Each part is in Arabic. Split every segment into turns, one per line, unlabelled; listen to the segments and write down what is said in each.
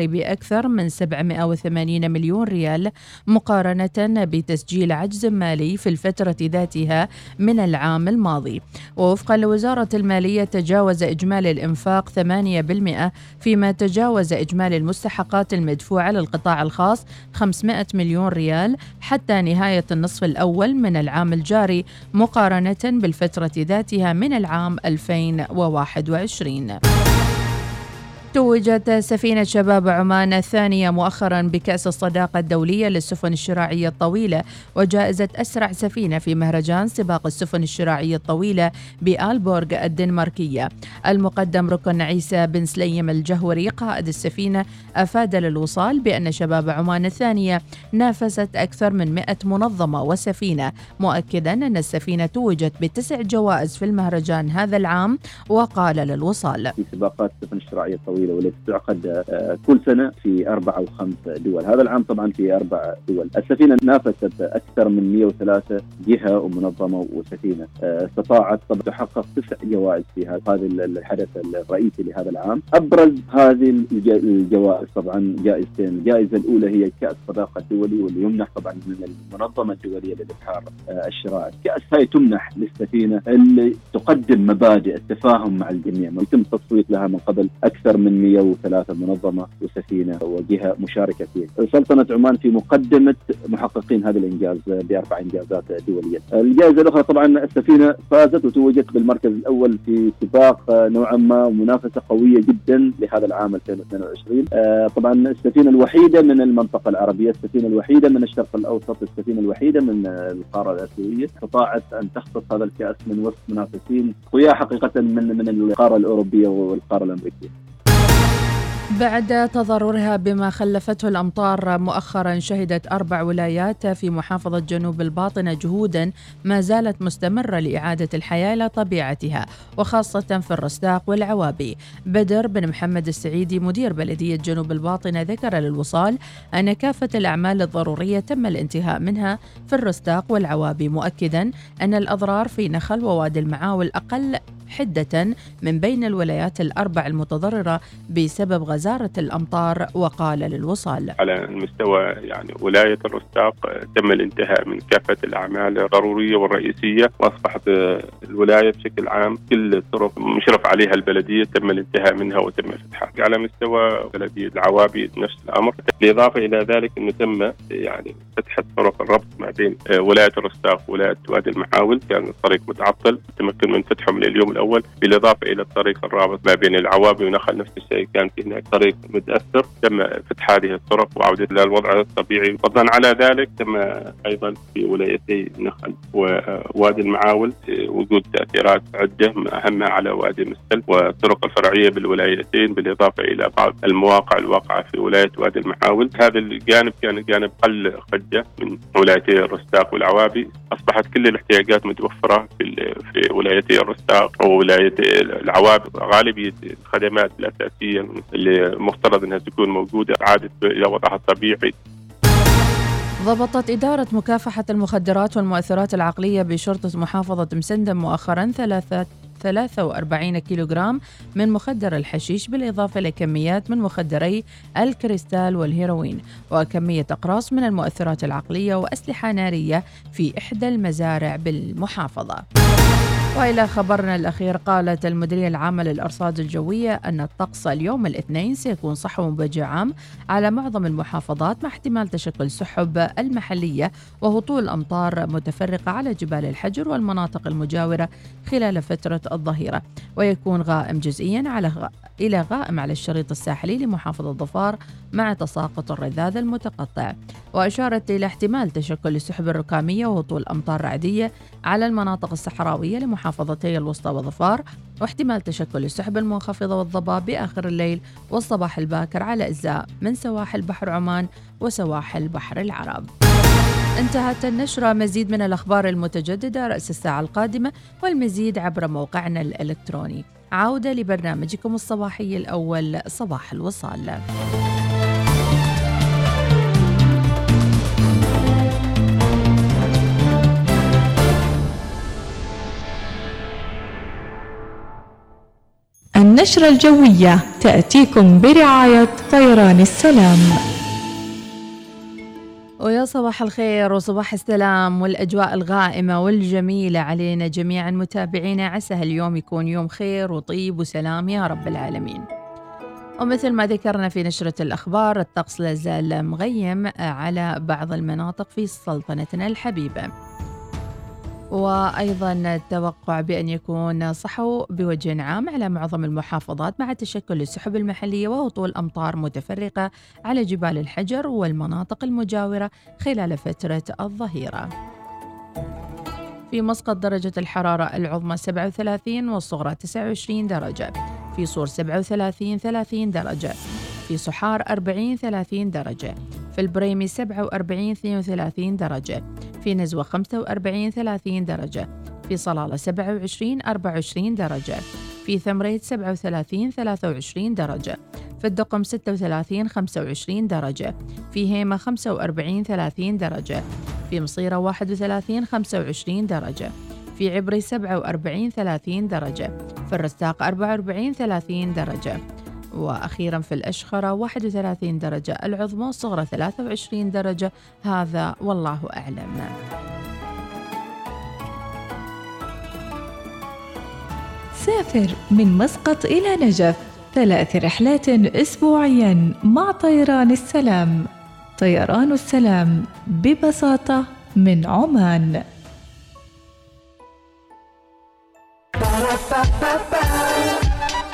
بأكثر من 780 مليون ريال مقارنة بتسجيل عجز مالي في الفترة ذاتها من العام الماضي. ووفقا لوزارة المالية تجاوز إجمالي الإنفاق 8% فيما تجاوز إجمالي المستحقات المدفوعة للقطاع الخاص 500 مليون ريال حتى نهاية النصف الأول من العام الجاري مقارنة بالفترة ذاتها من العام 2021 توجت سفينة شباب عمان الثانية مؤخرا بكأس الصداقة الدولية للسفن الشراعية الطويلة وجائزة أسرع سفينة في مهرجان سباق السفن الشراعية الطويلة بآلبورغ الدنماركية. المقدم ركن عيسى بن سليم الجهوري قائد السفينة أفاد للوصال بأن شباب عمان الثانية نافست أكثر من 100 منظمة وسفينة مؤكدا أن السفينة توجت بتسع جوائز في المهرجان هذا العام وقال للوصال
في سباقات السفن الشراعية الطويلة طويله والتي تعقد آه، كل سنة في أربع أو خمس دول، هذا العام طبعا في أربع دول، السفينة نافست أكثر من 103 جهة ومنظمة وسفينة، آه، استطاعت طبعا تحقق تسع جوائز في هذا الحدث الرئيسي لهذا العام، أبرز هذه الجوائز طبعا جائزتين، الجائزة الأولى هي كأس صداقة الدولي واللي يمنح طبعا من المنظمة الدولية للإبحار آه، الشراعي، كأس هاي تمنح للسفينة اللي تقدم مبادئ التفاهم مع الجميع، ويتم التصويت لها من قبل أكثر من 103 منظمة وسفينة وجهة مشاركة فيه. سلطنة عمان في مقدمة محققين هذا الإنجاز بأربع إنجازات دولية. الجائزة الأخرى طبعا السفينة فازت وتوجت بالمركز الأول في سباق نوعا ما منافسة قوية جدا لهذا العام 2022. آه، طبعا السفينة الوحيدة من المنطقة العربية، السفينة الوحيدة من الشرق الأوسط، السفينة الوحيدة من القارة الأسيوية، استطاعت أن تخطف هذا الكأس من وسط منافسين اقوياء حقيقه من من القارة الأوروبية والقارة الأمريكية.
بعد تضررها بما خلفته الأمطار مؤخرا شهدت أربع ولايات في محافظة جنوب الباطنة جهودا ما زالت مستمرة لإعادة الحياة إلى طبيعتها وخاصة في الرستاق والعوابي. بدر بن محمد السعيدي مدير بلدية جنوب الباطنة ذكر للوصال أن كافة الأعمال الضرورية تم الانتهاء منها في الرستاق والعوابي مؤكدا أن الأضرار في نخل ووادي المعاول أقل حدة من بين الولايات الأربع المتضررة بسبب غزارة الأمطار وقال للوصال.
على المستوى يعني ولاية الرستاق تم الانتهاء من كافة الأعمال الضرورية والرئيسية وأصبحت الولاية بشكل عام كل الطرق مشرف عليها البلدية تم الانتهاء منها وتم فتحها. على مستوى بلدية العوابي نفس الأمر بالإضافة إلى ذلك أنه تم يعني فتح طرق الربط ما بين ولاية الرستاق وولاية وادي المحاول كان الطريق متعطل تمكن من فتحه من اليوم الأول بالإضافة إلى الطريق الرابط ما بين العوابي ونخل نفس الشيء. كان في هناك طريق متأثر تم فتح هذه الطرق وعودتها للوضع الطبيعي. فضلا على ذلك تم أيضا في ولايتي نخل ووادي المعاول وجود تأثيرات عدة أهمها على وادي مستل والطرق الفرعية بالولايتين بالإضافة إلى بعض المواقع الواقعة في ولاية وادي المعاول. هذا الجانب كان جانب قل خجه من ولايتي الرستاق والعوابي أصبحت كل الاحتياجات متوفرة في في ولايتي الرستاق. وولايه العوابي غالبيه الخدمات الأساسية اللي مفترض إنها تكون موجودة عادت إلى وضعها الطبيعي.
ضبطت إدارة مكافحة المخدرات والمؤثرات العقلية بشرطة محافظة مسندم مؤخرا ثلاثة 43 كيلوغرام من مخدر الحشيش بالإضافة لكميات من مخدري الكريستال والهيروين وكمية أقراص من المؤثرات العقلية وأسلحة نارية في إحدى المزارع بالمحافظة. وإلى خبرنا الأخير قالت المديرية العامة للأرصاد الجوية أن الطقس اليوم الاثنين سيكون صحو عام على معظم المحافظات مع احتمال تشكل سحب المحلية وهطول أمطار متفرقة على جبال الحجر والمناطق المجاورة خلال فترة الظهيرة. ويكون غائم جزئيا على غ... إلى غائم على الشريط الساحلي لمحافظة ظفار مع تساقط الرذاذ المتقطع. وأشارت إلى احتمال تشكل السحب الركامية وهطول أمطار رعدية على المناطق الصحراوية لمحافظة محافظتي الوسطى وظفار واحتمال تشكل السحب المنخفضة والضباب بآخر الليل والصباح الباكر على أجزاء من سواحل بحر عمان وسواحل بحر العرب. انتهت النشرة. مزيد من الأخبار المتجددة رأس الساعة القادمة والمزيد عبر موقعنا الإلكتروني. عودة لبرنامجكم الصباحي الأول صباح الوصال.
النشرة الجوية تأتيكم برعاية طيران السلام.
ويا صباح الخير وصباح السلام والأجواء الغائمة والجميلة علينا جميعا متابعينا. عسى اليوم يكون يوم خير وطيب وسلام يا رب العالمين. ومثل ما ذكرنا في نشرة الأخبار الطقس لازال مغيم على بعض المناطق في سلطنتنا الحبيبة. وأيضا التوقع بأن يكون صحو بوجه عام على معظم المحافظات مع تشكل السحب المحلية وهطول أمطار متفرقة على جبال الحجر والمناطق المجاورة خلال فترة الظهيرة. في مسقط درجة الحرارة العظمى 37 والصغرى 29 درجة. في صور 37 30 درجة. في صحار 40 30 درجة. في البريمي 47 32 درجة. في نزوة 45 30 درجة في صلالة 27 24 درجة في ثمريت 37 23 درجة في الدقم 36 25 درجة في هيمة 45 30 درجة في مصيرة 31 25 درجة في عبري 47 30 درجة في الرستاق 44 30 درجة. وأخيرا في الأشخرة 31 درجة العظمى والصغرى 23 درجة. هذا والله أعلم.
سافر من مسقط إلى نجف. ثلاث رحلات أسبوعيا مع طيران السلام. طيران السلام ببساطة من عمان.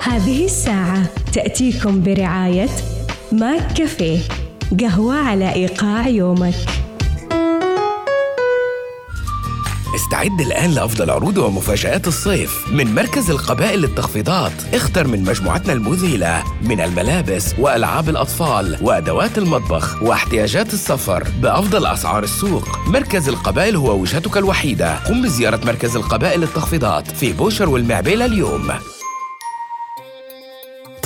هذه الساعة تأتيكم برعاية ماك كافيه قهوة على إيقاع يومك.
استعد الآن لأفضل عروض ومفاجآت الصيف من مركز القبائل للتخفيضات. اختر من مجموعتنا المذهلة من الملابس وألعاب الأطفال وأدوات المطبخ واحتياجات السفر بأفضل أسعار السوق. مركز القبائل هو وجهتك الوحيدة. قم بزيارة مركز القبائل للتخفيضات في بوشر والمعبيلة اليوم.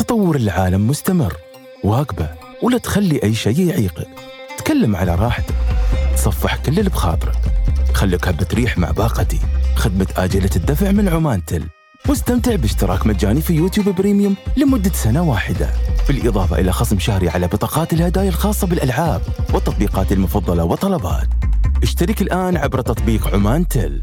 تطور العالم مستمر. واقبة ولا تخلي أي شيء يعيقك. تكلم على راحتك. تصفح كل اللي بخاطرك. خليك هبة ريح مع باقتي. خدمة آجلة الدفع من عمان تل. واستمتع باشتراك مجاني في يوتيوب بريميوم لمدة سنة واحدة. بالإضافة إلى خصم شهري على بطاقات الهدايا الخاصة بالألعاب والتطبيقات المفضلة وطلبات اشترك الآن عبر تطبيق عمان تل.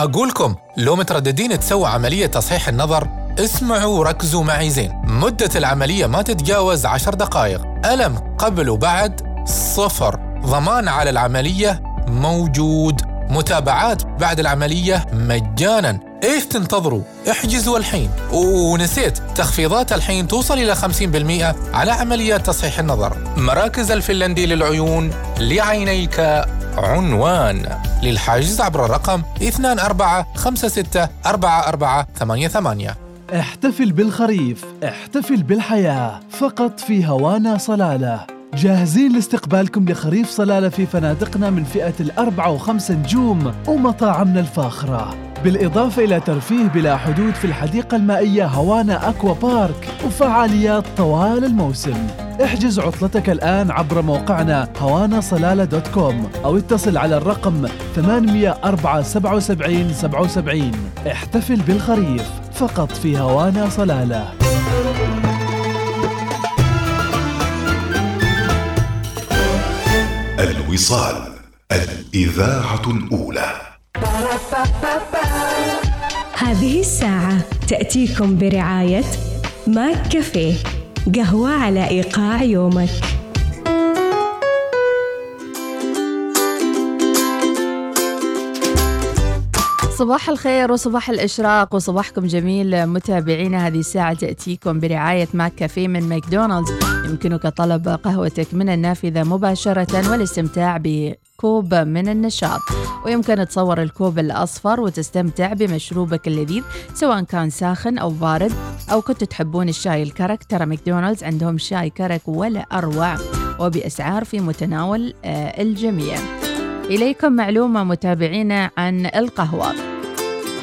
أقولكم لو مترددين تسووا عملية تصحيح النظر اسمعوا وركزوا معي زين. مدة العملية ما تتجاوز عشر دقائق. ألم قبل وبعد؟ صفر. ضمان على العملية؟ موجود. متابعات بعد العملية؟ مجانا. إيش تنتظروا؟ احجزوا الحين. ونسيت تخفيضات الحين توصل إلى 50% على عمليات تصحيح النظر. مراكز الفنلندي للعيون لعينيك. عنوان للحجز عبر الرقم 24564488
احتفل بالخريف احتفل بالحياة فقط في هوانا صلالة. جاهزين لاستقبالكم لخريف صلالة في فنادقنا من فئة الأربعة وخمسة نجوم ومطاعمنا الفاخرة. بالإضافة إلى ترفيه بلا حدود في الحديقة المائية هوانا أكوا بارك وفعاليات طوال الموسم. احجز عطلتك الآن عبر موقعنا هوانا صلالة دوت كوم أو اتصل على الرقم 804 77 77 احتفل بالخريف فقط في هوانا صلالة.
الوصال الإذاعة الأولى.
هذه الساعة تأتيكم برعاية ماك كافيه قهوة على إيقاع يومك.
صباح الخير وصباح الإشراق وصباحكم جميل متابعينا هذه الساعة تأتيكم برعاية ماك كافيه من ماكدونالدز. يمكنك طلب قهوتك من النافذة مباشرة والاستمتاع بكوب من النشاط. ويمكن تصور الكوب الأصفر وتستمتع بمشروبك اللذيذ سواء كان ساخن أو بارد أو كنتوا تحبون الشاي الكرك. ترى ماكدونالدز عندهم شاي كرك ولا أروع وبأسعار في متناول آه، الجميع. إليكم معلومة متابعينا عن القهوة.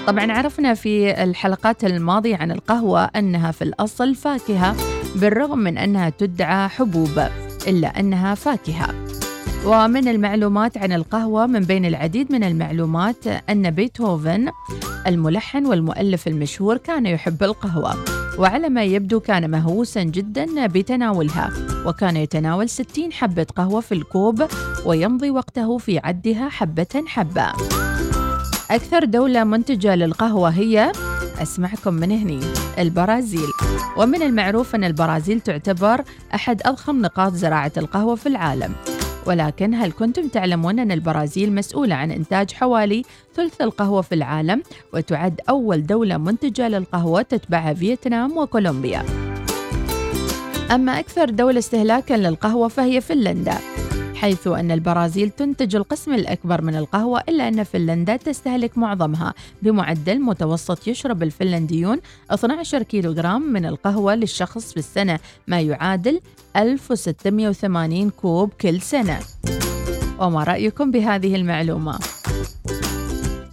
طبعا عرفنا في الحلقات الماضية عن القهوة أنها في الأصل فاكهة بالرغم من أنها تدعى حبوب إلا أنها فاكهة. ومن المعلومات عن القهوة من بين العديد من المعلومات أن بيتهوفن الملحن والمؤلف المشهور كان يحب القهوة وعلى ما يبدو كان مهووسا جدا بتناولها وكان يتناول 60 حبة قهوة في الكوب ويمضي وقته في عدها حبة حبة. أكثر دولة منتجة للقهوة هي أسمعكم من هني البرازيل. ومن المعروف أن البرازيل تعتبر أحد أضخم نقاط زراعة القهوة في العالم. ولكن هل كنتم تعلمون أن البرازيل مسؤولة عن إنتاج حوالي ثلث القهوة في العالم وتعد أول دولة منتجة للقهوة تتبعها فيتنام وكولومبيا؟ أما أكثر دولة استهلاكا للقهوة فهي فنلندا. حيث أن البرازيل تنتج القسم الأكبر من القهوة إلا أن فنلندا تستهلك معظمها بمعدل متوسط يشرب الفنلنديون 12 كيلوغرام من القهوة للشخص في السنة ما يعادل 1680 كوب كل سنة وما رأيكم بهذه المعلومة؟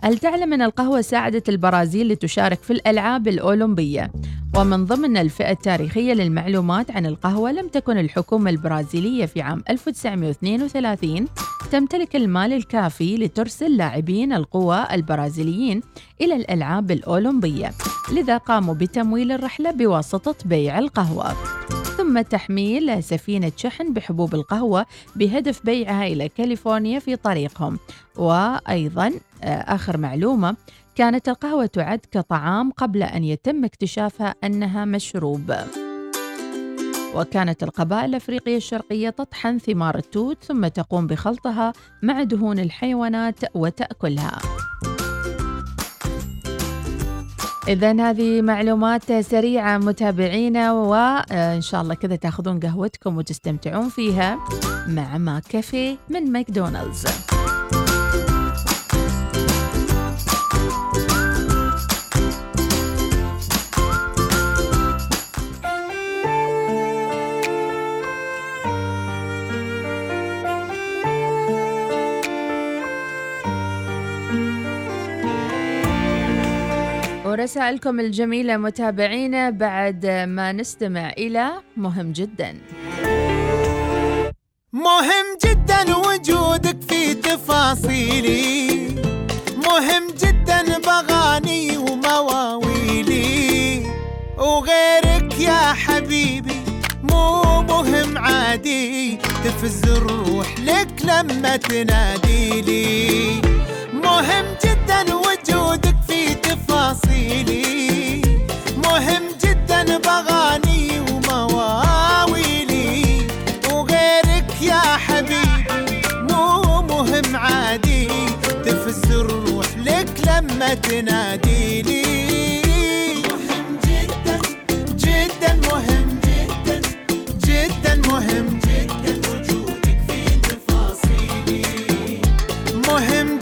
هل تعلم أن القهوة ساعدت البرازيل لتشارك في الألعاب الأولمبية؟ ومن ضمن الفئة التاريخية للمعلومات عن القهوة لم تكن الحكومة البرازيلية في عام 1932 تمتلك المال الكافي لترسل لاعبين القوى البرازيليين إلى الألعاب الأولمبية لذا قاموا بتمويل الرحلة بواسطة بيع القهوة ثم تحميل سفينة شحن بحبوب القهوة بهدف بيعها إلى كاليفورنيا في طريقهم. وأيضا آه، آخر معلومة كانت القهوة تعد كطعام قبل أن يتم اكتشافها أنها مشروب. وكانت القبائل الأفريقية الشرقية تطحن ثمار التوت ثم تقوم بخلطها مع دهون الحيوانات وتأكلها. إذا هذه معلومات سريعة متابعينا وإن شاء الله كذا تاخذون قهوتكم وتستمتعون فيها مع ما كافي من ماكدونالدز. ورسائلكم الجميلة متابعينا بعد ما نستمع إلى مهم جدا.
مهم جدا وجودك في تفاصيلي. مهم جدا بغاني ومواويلي. وغيرك يا حبيبي مو مهم عادي تفز الروح لك لما تناديلي مهم جدا وجودك في تفاصيلي. مهم جدا بغاني ومواويلي. وغيرك يا حبيبي مو مهم عادي تفز الروح لك لما تناديلي مهم مهم جدا وجودك في تفاصيلي مهم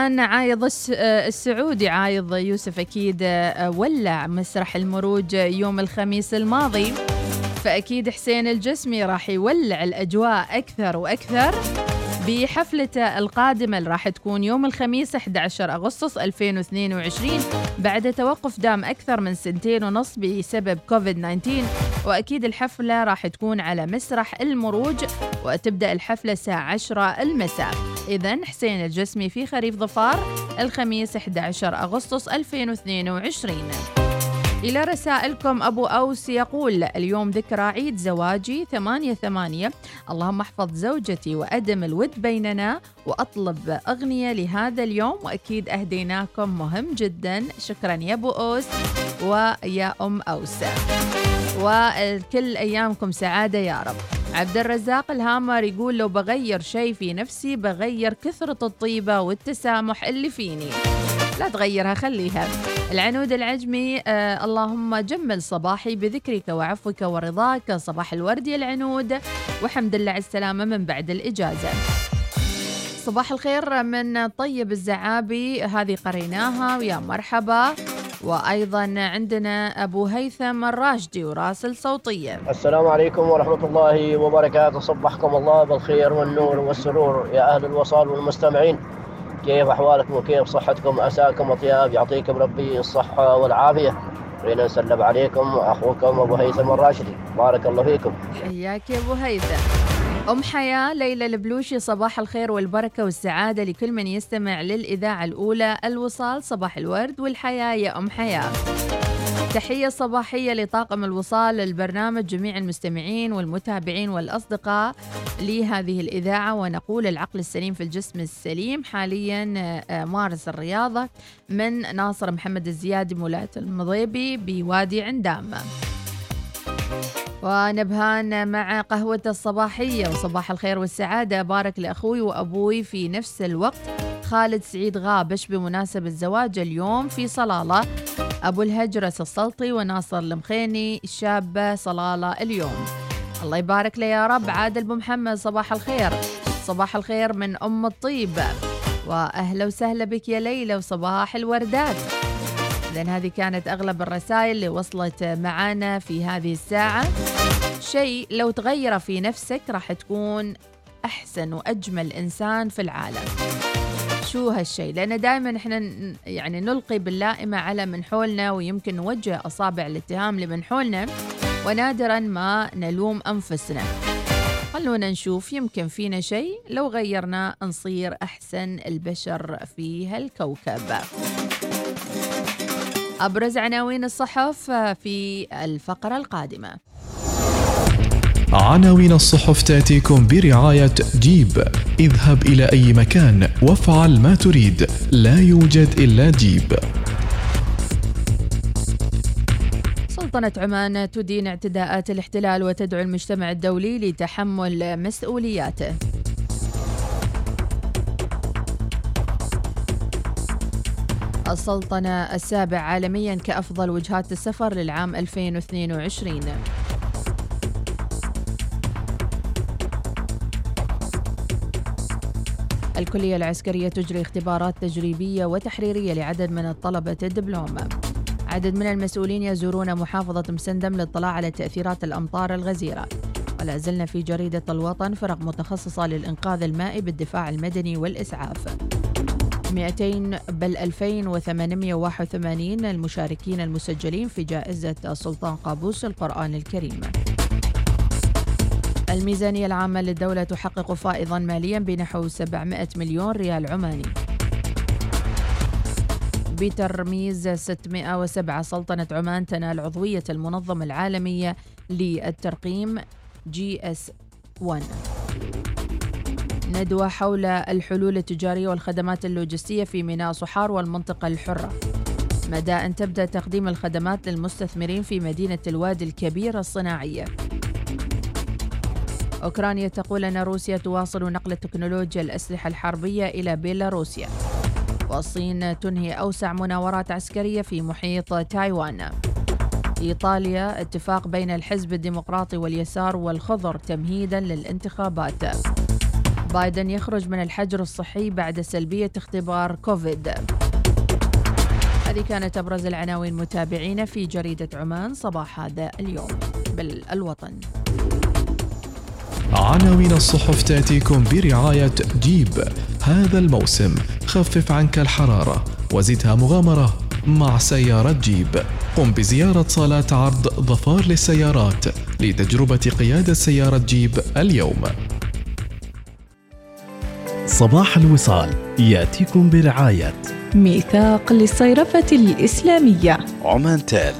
الفنان عايض آه، السعودي عايض يوسف أكيد آه، ولع مسرح المروج يوم الخميس الماضي. فأكيد حسين الجسمي راح يولع الأجواء أكثر وأكثر. بحفلته القادمة اللي راح تكون يوم الخميس 11 أغسطس 2022 بعد توقف دام أكثر من سنتين ونص بسبب كوفيد 19 وأكيد الحفلة راح تكون على مسرح المروج وتبدأ الحفلة الساعة 10 المساء. إذا حسين الجسمي في خريف ظفار الخميس 11 أغسطس 2022 إلى رسائلكم أبو أوس يقول اليوم ذكرى عيد زواجي ثمانية ثمانية. اللهم احفظ زوجتي وأدم الود بيننا وأطلب أغنية لهذا اليوم وأكيد أهديناكم مهم جدا. شكرا يا أبو أوس ويا أم أوس. وكل أيامكم سعادة يا رب. عبد الرزاق الهامر يقول لو بغير شيء في نفسي بغير كثرة الطيبة والتسامح اللي فيني. لا تغيرها خليها. العنود العجمي آه اللهم جمل صباحي بذكرك وعفوك ورضاك صباح الورد يا العنود وحمد لله على السلامة من بعد الإجازة. صباح الخير من طيب الزعابي هذه قريناها ويا مرحبا. وأيضا عندنا أبو هيثم الراشدي وراسل صوتية.
السلام عليكم ورحمة الله وبركاته. صبحكم الله بالخير والنور والسرور يا أهل الوصال والمستمعين. كيف أحوالكم وكيف صحتكم؟ عساكم أطياب يعطيكم ربي الصحة والعافية. خلينا نسلم عليكم أخوكم أبو هيثم الراشدي بارك الله فيكم.
حياك يا أبو هيثم. أم حياة ليلى البلوشي صباح الخير والبركة والسعادة لكل من يستمع للإذاعة الأولى الوصال صباح الورد والحياة يا أم حياة. تحية صباحية لطاقم الوصال البرنامج جميع المستمعين والمتابعين والأصدقاء لهذه الإذاعة ونقول العقل السليم في الجسم السليم. حاليا آه، مارس الرياضة من ناصر محمد الزيادي مولاة المضيبي بوادي عندام. ونبهان مع قهوة الصباحية وصباح الخير والسعادة. بارك لأخوي وأبوي في نفس الوقت. خالد سعيد غابش بمناسبة زواجه اليوم في صلالة. أبو الهجرس السلطي وناصر المخيني الشابة صلالة اليوم. الله يبارك له يا رب. عادل بو محمد صباح الخير. صباح الخير من أم الطيب. وأهلا وسهلا بك يا ليلى وصباح الوردات إذن هذه كانت أغلب الرسائل اللي وصلت معنا في هذه الساعة. شيء لو تغيره في نفسك راح تكون أحسن وأجمل إنسان في العالم. شو هالشيء لأن دائما إحنا يعني نلقي باللائمة على من حولنا ويمكن نوجه أصابع الاتهام لمن حولنا ونادرا ما نلوم أنفسنا. خلونا نشوف يمكن فينا شيء لو غيرنا نصير أحسن البشر في هالكوكب. أبرز عناوين الصحف في الفقرة القادمة.
عناوين الصحف تأتيكم برعاية جيب. اذهب إلى أي مكان وافعل ما تريد. لا يوجد إلا جيب.
سلطنة عمان تدين اعتداءات الاحتلال وتدعو المجتمع الدولي لتحمل مسؤولياته. السلطنة السابع عالميا كأفضل وجهات السفر للعام 2022 الكلية العسكرية تجري اختبارات تجريبية وتحريرية لعدد من الطلبة الدبلوم. عدد من المسؤولين يزورون محافظة مسندم للاطلاع على تأثيرات الأمطار الغزيرة. ولا زلنا في جريدة الوطن فرق متخصصة للإنقاذ المائي بالدفاع المدني والإسعاف. 200 بل 2881 المشاركين المسجلين في جائزة سلطان قابوس القرآن الكريم. الميزانية العامة للدولة تحقق فائضا ماليا بنحو 700 مليون ريال عماني. بترميز 607 سلطنة عمان تنال عضوية المنظمة العالمية للترقيم GS 1 ندوة حول الحلول التجارية والخدمات اللوجستية في ميناء صحار والمنطقة الحرة. مدائن تبدأ تقديم الخدمات للمستثمرين في مدينة الوادي الكبير الصناعية. أوكرانيا تقول أن روسيا تواصل نقل تكنولوجيا الأسلحة الحربية إلى بيلاروسيا. والصين تنهي أوسع مناورات عسكرية في محيط تايوان. إيطاليا اتفاق بين الحزب الديمقراطي واليسار والخضر تمهيدا للانتخابات. بايدن يخرج من الحجر الصحي بعد سلبية اختبار كوفيد. هذه كانت أبرز العناوين متابعين في جريدة عمان صباح هذا اليوم. بالوطن.
عناوين الصحف تأتيكم برعاية جيب. هذا الموسم خفف عنك الحرارة وزدها مغامرة مع سيارة جيب. قم بزيارة صالات عرض ظفار للسيارات لتجربة قيادة سيارة جيب اليوم.
صباح الوصال يأتيكم برعاية
ميثاق للصيرفة الإسلامية.
عمانتل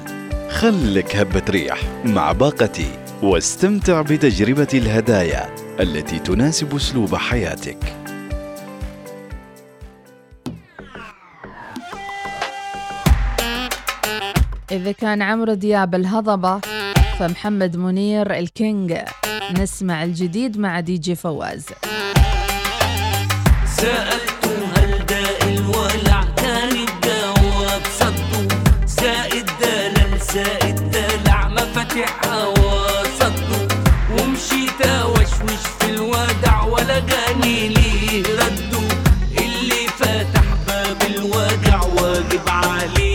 خلك هبة ريح مع باقتي واستمتع بتجربة الهدايا التي تناسب أسلوب حياتك.
إذا كان عمرو دياب الهضبة فمحمد منير ال King. نسمع الجديد مع دي جي فواز.
سألت هل داء الولع كان زائد دلال زائد دلع مفاتيحها وصدوا Bali.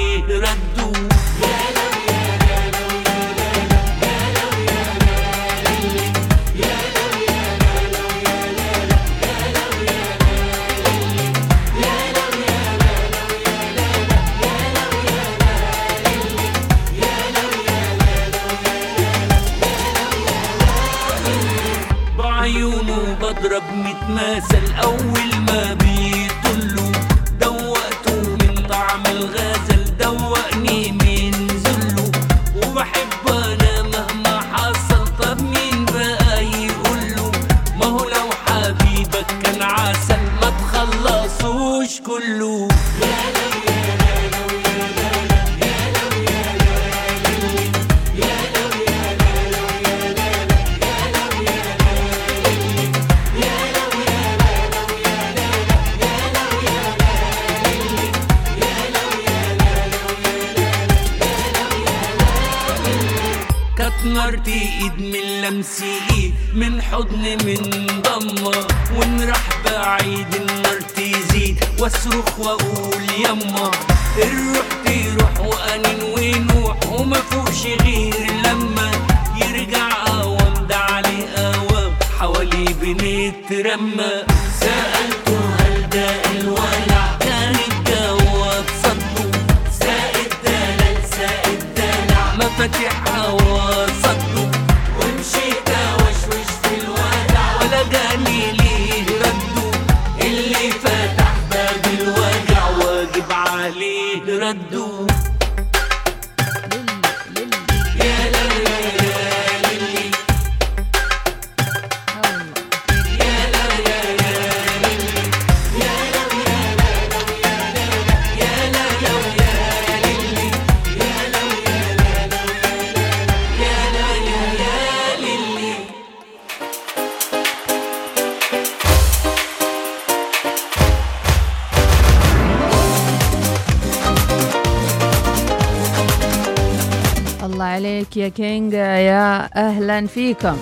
يا
كينج يا أهلا فيكم.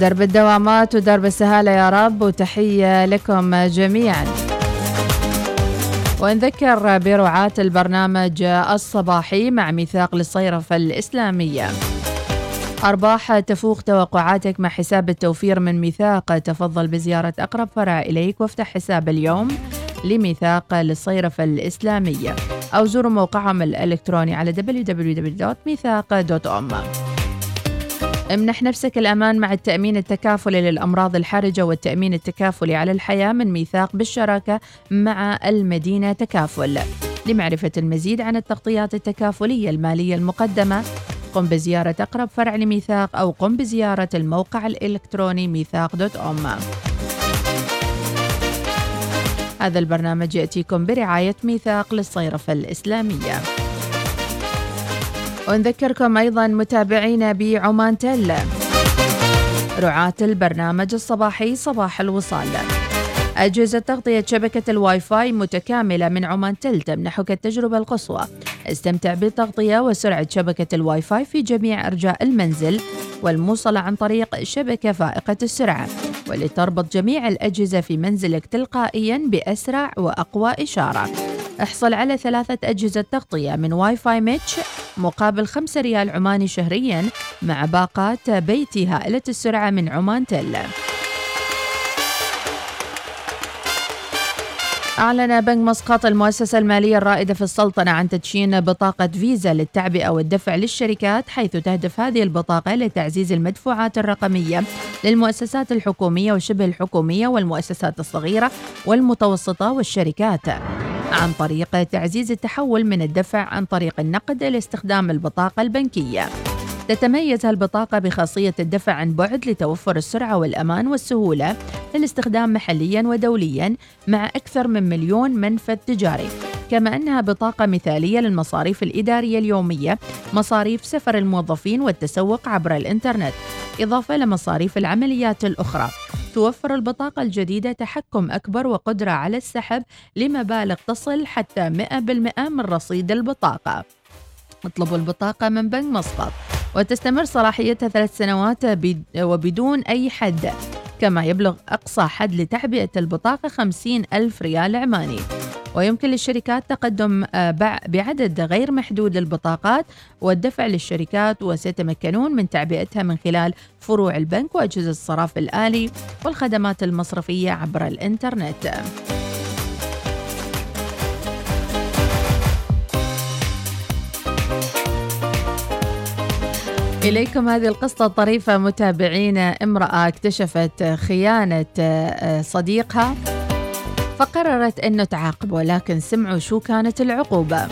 درب الدوامات ودرب السهالة يا رب وتحية لكم جميعا. ونذكر برعاة البرنامج الصباحي مع ميثاق للصيرفة الإسلامية. أرباح تفوق توقعاتك مع حساب التوفير من ميثاق. تفضل بزيارة أقرب فرع إليك وافتح حساب اليوم لميثاق للصيرفة الإسلامية. أو زوروا موقعهم الإلكتروني على www.ميثاق.com امنح نفسك الأمان مع التأمين التكافلي للأمراض الحرجة والتأمين التكافلي على الحياة من ميثاق بالشراكة مع المدينة تكافل. لمعرفة المزيد عن التغطيات التكافلية المالية المقدمة قم بزيارة أقرب فرع لميثاق أو قم بزيارة الموقع الإلكتروني ميثاق دوت أم. هذا البرنامج يأتيكم برعاية ميثاق للصيرفة الإسلامية. ونذكركم أيضا متابعينا بعمان تل رعاة البرنامج الصباحي صباح الوصال. أجهزة تغطية شبكة الواي فاي متكاملة من عمان تل تمنحك التجربة القصوى. استمتع بالتغطية وسرعة شبكة الواي فاي في جميع أرجاء المنزل والموصلة عن طريق شبكة فائقة السرعة. ولتربط جميع الأجهزة في منزلك تلقائيا بأسرع وأقوى إشارة. احصل على ثلاثة أجهزة تغطية من WiFi Mesh مقابل 5 ريال عماني شهريا مع باقات بيتي هائلة السرعة من عمان تل. أعلن بنك مسقط المؤسسة المالية الرائدة في السلطنة عن تدشين بطاقة فيزا للتعبئة والدفع للشركات حيث تهدف هذه البطاقة لتعزيز المدفوعات الرقمية للمؤسسات الحكومية وشبه الحكومية والمؤسسات الصغيرة والمتوسطة والشركات عن طريق تعزيز التحول من الدفع عن طريق النقد إلى استخدام البطاقة البنكية. تتميز البطاقة بخاصية الدفع عن بعد لتوفر السرعة والأمان والسهولة للاستخدام محليا ودوليا مع أكثر من مليون منفذ تجاري. كما أنها بطاقة مثالية للمصاريف الإدارية اليومية مصاريف سفر الموظفين والتسوق عبر الإنترنت. إضافة لمصاريف العمليات الأخرى. توفر البطاقة الجديدة تحكم أكبر وقدرة على السحب لمبالغ تصل حتى 100% من رصيد البطاقة. اطلبوا البطاقة من بنك مسقط. وتستمر صلاحيتها ثلاث سنوات وبدون أي حد كما يبلغ أقصى حد لتعبئة البطاقة 50 ألف ريال عماني ويمكن للشركات تقدم بعدد غير محدود للبطاقات والدفع للشركات وسيتمكنون من تعبئتها من خلال فروع البنك وأجهزة الصراف الآلي والخدمات المصرفية عبر الإنترنت. إليكم هذه القصة الطريفة متابعينا. امرأة اكتشفت خيانة صديقها فقررت أنه تعاقب ولكن سمعوا شو كانت العقوبة.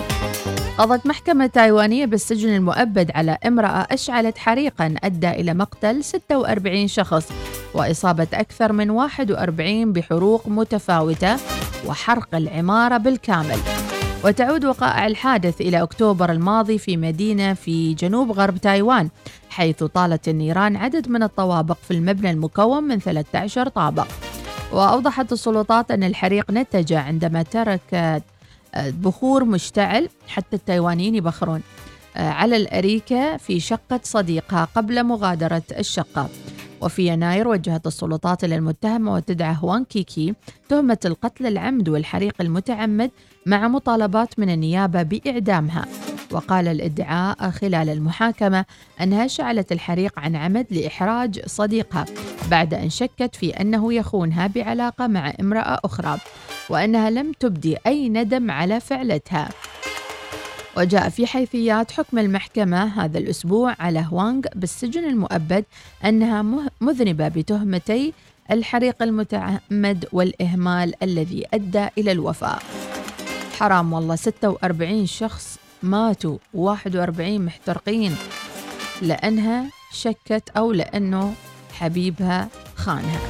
قضت محكمة تايوانية بالسجن المؤبد على امرأة أشعلت حريقا أدى إلى مقتل 46 شخص وإصابة أكثر من 41 بحروق متفاوتة وحرق العمارة بالكامل. وتعود وقائع الحادث إلى أكتوبر الماضي في مدينة في جنوب غرب تايوان حيث طالت النيران عدد من الطوابق في المبنى المكون من 13 طابق. وأوضحت السلطات أن الحريق نتج عندما ترك بخور مشتعل حتى التايوانيين يبخرون على الأريكة في شقة صديقها قبل مغادرة الشقة. وفي يناير وجهت السلطات إلى المتهمة وتدعى هوان كيكي تهمة القتل العمد والحريق المتعمد مع مطالبات من النيابة بإعدامها. وقال الإدعاء خلال المحاكمة أنها شعلت الحريق عن عمد لإحراج صديقها بعد أن شكت في أنه يخونها بعلاقة مع امرأة أخرى وأنها لم تبدي أي ندم على فعلتها. وجاء في حيثيات حكم المحكمة هذا الأسبوع على هوانغ بالسجن المؤبد أنها مذنبة بتهمتي الحريق المتعمد والإهمال الذي أدى إلى الوفاة. حرام والله 46 شخص ماتوا 41 محترقين لأنها شكت أو لأنه حبيبها خانها.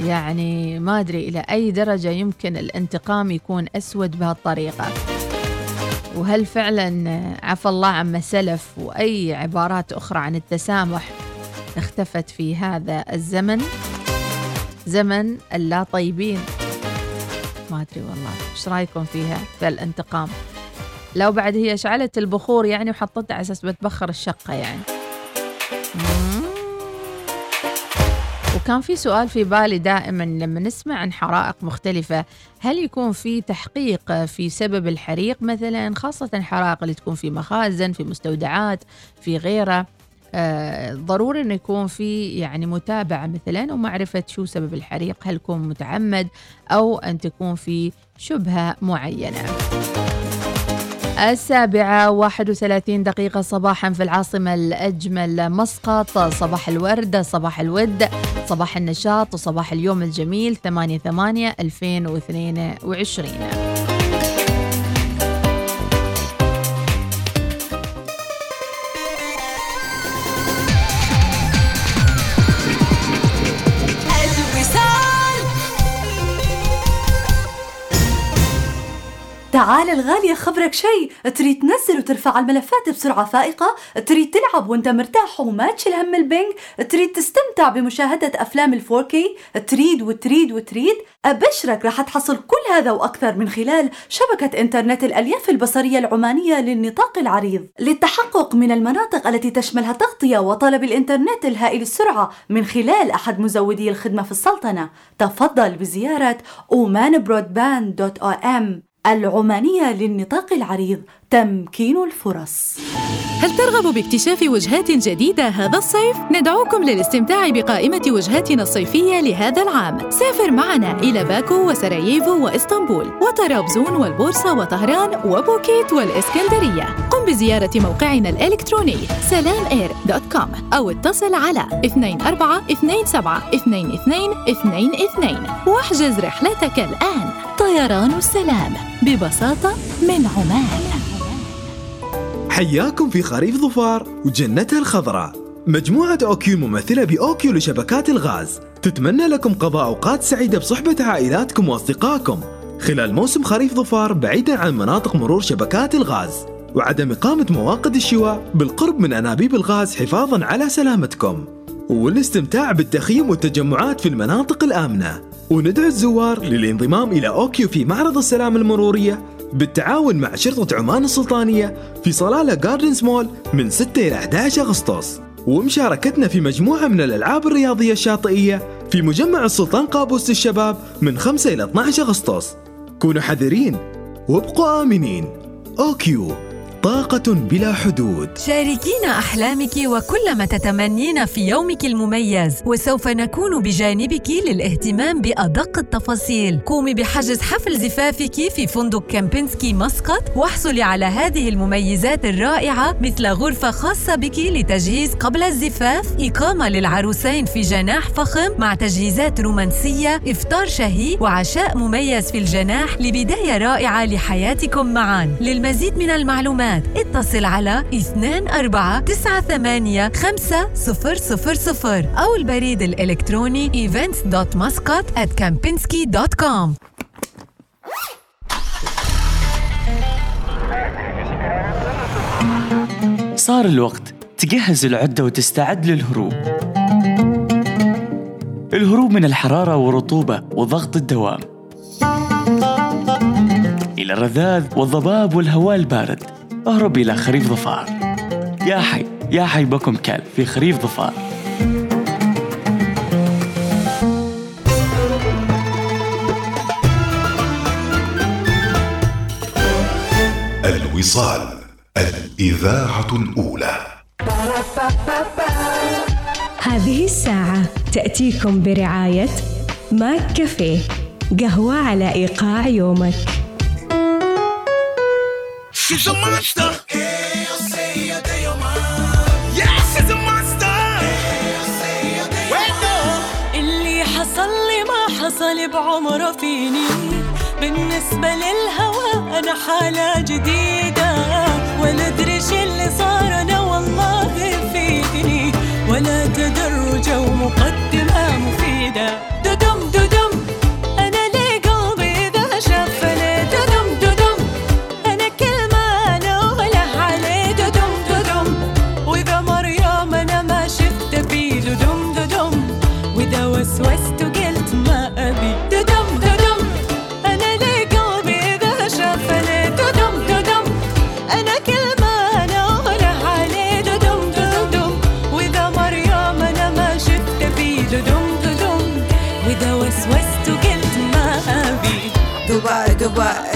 يعني ما أدري إلى أي درجة يمكن الانتقام يكون أسود بهالطريقة. وهل فعلا عفى الله عما سلف وأي عبارات أخرى عن التسامح اختفت في هذا الزمن؟ زمن اللا طيبين ما أدري والله إيش رأيكم فيها في الانتقام؟ لو بعد هي شعلت البخور يعني وحطتها على أساس بتبخر الشقة يعني. وكان في سؤال في بالي دائما لما نسمع عن حرائق مختلفة. هل يكون في تحقيق في سبب الحريق مثلا خاصة حرائق اللي تكون في مخازن في مستودعات في غيره آه ضروري إنه يكون في يعني متابعة مثلا ومعرفة شو سبب الحريق هل يكون متعمد أو أن تكون في شبهة معينة. السابعة 31 دقيقة صباحا في العاصمة الأجمل مسقط صباح الورد صباح الود صباح النشاط وصباح اليوم الجميل 8 8 2022
تعال الغالية خبرك شيء. تريد تنزل وترفع الملفات بسرعة فائقة. تريد تلعب وانت مرتاح وما تشيل هم ال ping تريد تستمتع بمشاهدة أفلام ال four K تريد وتريد وتريد. أبشرك راح تحصل كل هذا وأكثر من خلال شبكة إنترنت الألياف البصرية العمانية للنطاق العريض. للتحقق من المناطق التي تشملها تغطية وطلب الإنترنت الهائل السرعة من خلال أحد مزودي الخدمة في السلطنة. تفضل بزيارة omanbroadband.om العمانية للنطاق العريض تمكين الفرص
هل ترغب باكتشاف وجهات جديدة هذا الصيف؟ ندعوكم للاستمتاع بقائمة وجهاتنا الصيفية لهذا العام. سافر معنا إلى باكو وسراييفو وإسطنبول وطرابزون والبورصة وطهران وبوكيت والإسكندرية. قم بزيارة موقعنا الإلكتروني سلاماير.com أو اتصل على 2427 واحجز رحلتك الآن. طيران السلام ببساطة من عمان.
حياكم في خريف ظفار وجنتها الخضراء. مجموعة أوكيو الممثلة بأوكيو لشبكات الغاز. تتمنى لكم قضاء أوقات سعيدة بصحبة عائلاتكم وأصدقائكم. خلال موسم خريف ظفار بعيدا عن مناطق مرور شبكات الغاز. وعدم إقامة مواقد الشواء بالقرب من أنابيب الغاز حفاظا على سلامتكم. والاستمتاع بالتخييم والتجمعات في المناطق الآمنة. وندعو الزوار للانضمام إلى أوكيو في معرض السلام المرورية. بالتعاون مع شرطة عمان السلطانية في صلالة جاردنز مول من 6 إلى 11 أغسطس. ومشاركتنا في مجموعة من الألعاب الرياضية الشاطئية في مجمع السلطان قابوس للشباب من 5 إلى 12 أغسطس. كونوا حذرين وابقوا آمنين. أوكيو. طاقة بلا حدود.
شاركينا أحلامك وكل ما تتمنين في يومك المميز. وسوف نكون بجانبك للاهتمام بأدق التفاصيل. قومي بحجز حفل زفافك في فندق كامبينسكي مسقط واحصلي على هذه المميزات الرائعة مثل غرفة خاصة بك لتجهيز قبل الزفاف إقامة للعروسين في جناح فخم مع تجهيزات رومانسية إفطار شهي وعشاء مميز في الجناح لبداية رائعة لحياتكم معا. للمزيد من المعلومات اتصل على 2498 5000 أو البريد الإلكتروني events.muscat at kempinski.com
صار الوقت تجهز العدة وتستعد للهروب. الهروب من الحرارة والرطوبة وضغط الدوام. إلى الرذاذ والضباب والهواء البارد. أهرب إلى خريف ظفار. يا حي يا حي بكم كلب في خريف ظفار.
الوصال الإذاعة الأولى.
هذه الساعة تأتيكم برعاية ماك كافيه قهوة على إيقاع يومك.
She's a monster.
اللي حصل لي ما حصل بعمره فيني. بالنسبة للهوى أنا حالة جديدة. ولا أدري شو اللي صار أنا والله فيني. ولا تدرج ومقدمة مفيدة.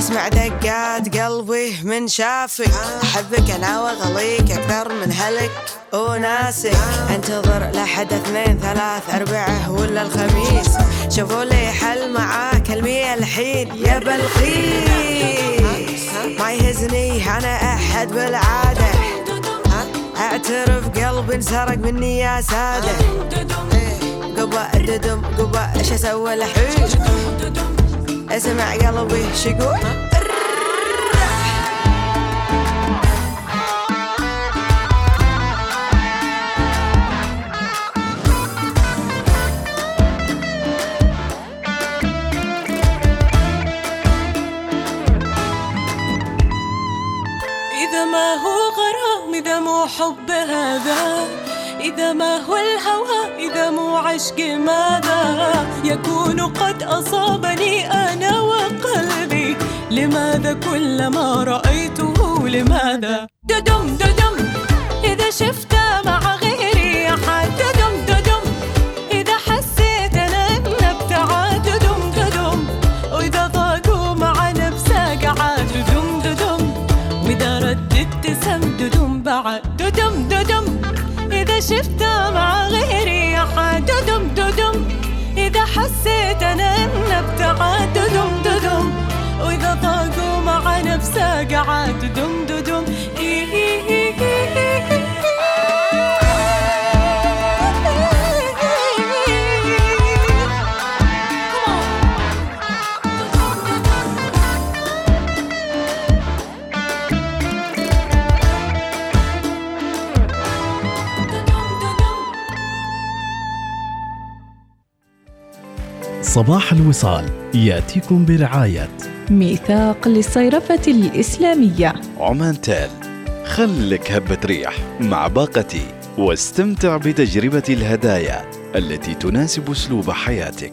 اسمع دقات قلبي من شافك أحبك أنا وأغليك أكثر من هلك وناسك أنتظر لحد اثنين ثلاث أربعة ولا الخميس. شوفوا لي حل معاك المية الحين يا بلقيس ما يهزني أنا أحد بالعادة. أعترف قلبي انسرق مني يا سادة. قبا الددم قبا إيش أسوي الحين اسمع قلبي شقول
إذا ما هو غرام إذا مو حب هذا. إذا ما هو الهوى إذا مو عشق ماذا؟ يكون قد أصابني أنا وقلبي. لماذا كلما رأيته لماذا؟ ددم ددم إذا شفت مع إذا مع غيري أحد. ددم ددم إذا حسيت أنا أن أبتعد. ددم ددم وإذا ضاقوا مع نفسه قعد. ددم ددم
صباح الوصال يأتيكم برعاية
ميثاق للصيرفة الإسلامية.
عمان تال خلك هبة ريح مع باقتي واستمتع بتجربة الهدايا التي تناسب أسلوب حياتك.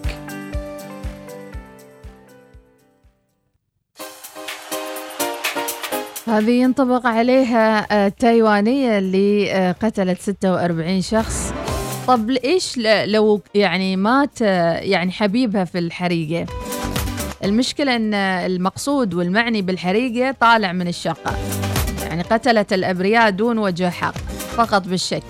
هذه ينطبق عليها آه، التايوانية اللي آه، قتلت 46 شخص. طب إيش لو يعني مات يعني حبيبها في الحريقة؟ المشكلة إن المقصود والمعني بالحريقة طالع من الشقة. يعني قتلت الأبرياء دون وجه حق فقط بالشك.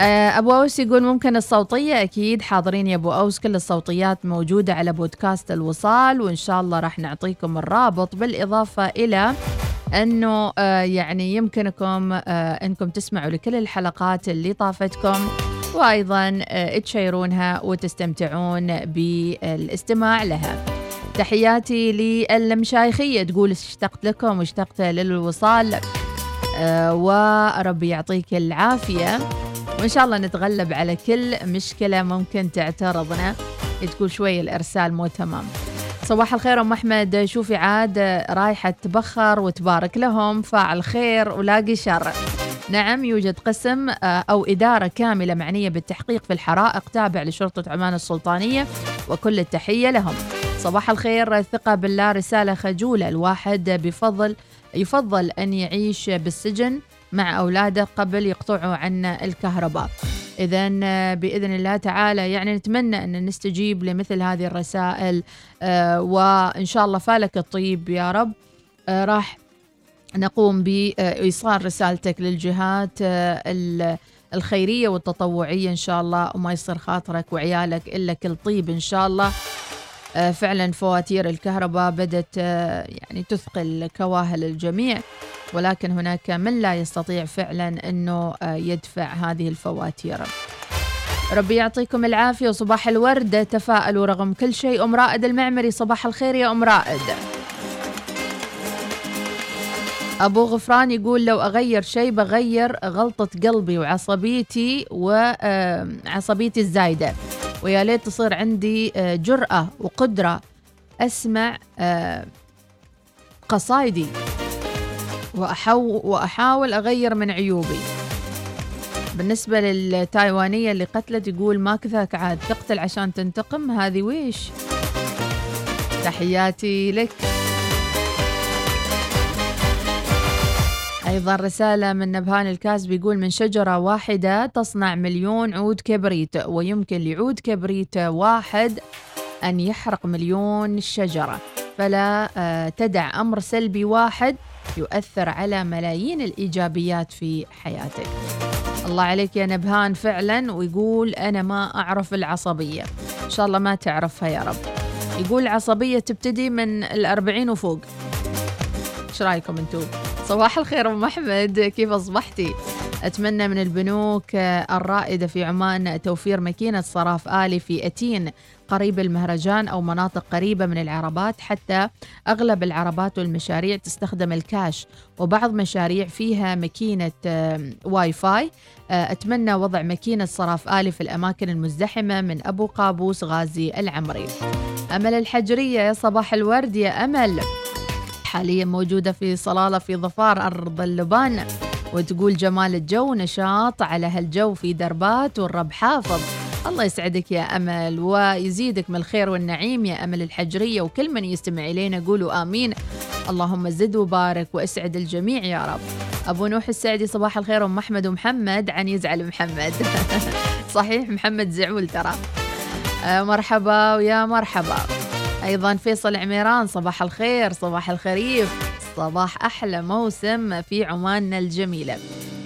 آه، أبو أوس يقول ممكن الصوتية؟ أكيد حاضرين يا أبو أوس. كل الصوتيات موجودة على بودكاست الوصال وإن شاء الله راح نعطيكم الرابط بالإضافة إلى أنه آه، يعني يمكنكم آه، أنكم تسمعوا لكل الحلقات اللي طافتكم وأيضا آه، تشيرونها وتستمتعون بالاستماع لها. تحياتي للمشايخية تقول اشتقت لكم واشتقت للوصال وربي يعطيك العافية. وإن شاء الله نتغلب على كل مشكلة ممكن تعترضنا. تقول شوي الإرسال مو تمام. صباح الخير أم أحمد. شوفي عاد رايحة تبخر وتبارك لهم فاعل خير ولاقي شر. نعم يوجد قسم آه، أو إدارة كاملة معنية بالتحقيق في الحرائق تابع لشرطة عمان السلطانية وكل التحية لهم. صباح الخير الثقة بالله رسالة خجولة الواحد بفضل يفضل أن يعيش بالسجن. مع أولاده قبل يقطعوا عنا الكهرباء. إذا بإذن الله تعالى يعني نتمنى أن نستجيب لمثل هذه الرسائل آه، وإن شاء الله فالك الطيب يا رب. آه، راح نقوم بإيصال رسالتك للجهات آه، ال- الخيرية والتطوعية إن شاء الله وما يصير خاطرك وعيالك إلا كل طيب إن شاء الله. آه، فعلا فواتير الكهرباء بدت آه، يعني تثقل كواهل الجميع ولكن هناك من لا يستطيع فعلا أنه آه، يدفع هذه الفواتير. ربي يعطيكم العافية وصباح الورد تفائلوا رغم كل شيء. أم رائد المعمري صباح الخير يا أم رائد. أبو غفران يقول لو أغير شيء بغير غلطة قلبي وعصبيتي وعصبيتي الزايدة. ويا ليت تصير عندي آه، جرأة وقدرة أسمع آه، قصايدي وأحاول أغير من عيوبي. بالنسبة للتايوانية اللي قتلت يقول ما كذاك عاد تقتل عشان تنتقم هذه ويش؟ تحياتي لك. أيضا رسالة من نبهان الكاس بيقول من شجرة واحدة تصنع مليون عود كبريت ويمكن لعود كبريت واحد أن يحرق مليون شجرة. فلا آه، تدع أمر سلبي واحد يؤثر على ملايين الإيجابيات في حياتك. الله عليك يا نبهان فعلا ويقول أنا ما أعرف العصبية. إن شاء الله ما تعرفها يا رب. يقول العصبية تبتدي من الأربعين وفوق. إيش رأيكم أنتم صباح الخير أم أحمد. كيف أصبحتي؟ أتمنى من البنوك الرائدة في عمان توفير ماكينة صراف آلي في أتين قريب المهرجان أو مناطق قريبة من العربات. حتى أغلب العربات والمشاريع تستخدم الكاش وبعض مشاريع فيها ماكينة واي فاي آه، أتمنى وضع ماكينة صراف آلي في الأماكن المزدحمة من أبو قابوس غازي العمري. أمل الحجرية يا صباح الورد يا أمل. حاليا موجودة في صلالة في ظفار أرض اللبان وتقول جمال الجو نشاط على هالجو في دربات والرب حافظ. الله يسعدك يا أمل ويزيدك من الخير والنعيم يا أمل الحجرية وكل من يستمع إلينا قولوا آمين. اللهم زد وبارك واسعد الجميع يا رب. أبو نوح السعدي صباح الخير أم أحمد ومحمد عن يزعل محمد. صحيح محمد زعول ترى. آه، مرحبا ويا مرحبا. أيضا فيصل عميران صباح الخير صباح الخريف صباح أحلى موسم في عماننا الجميلة.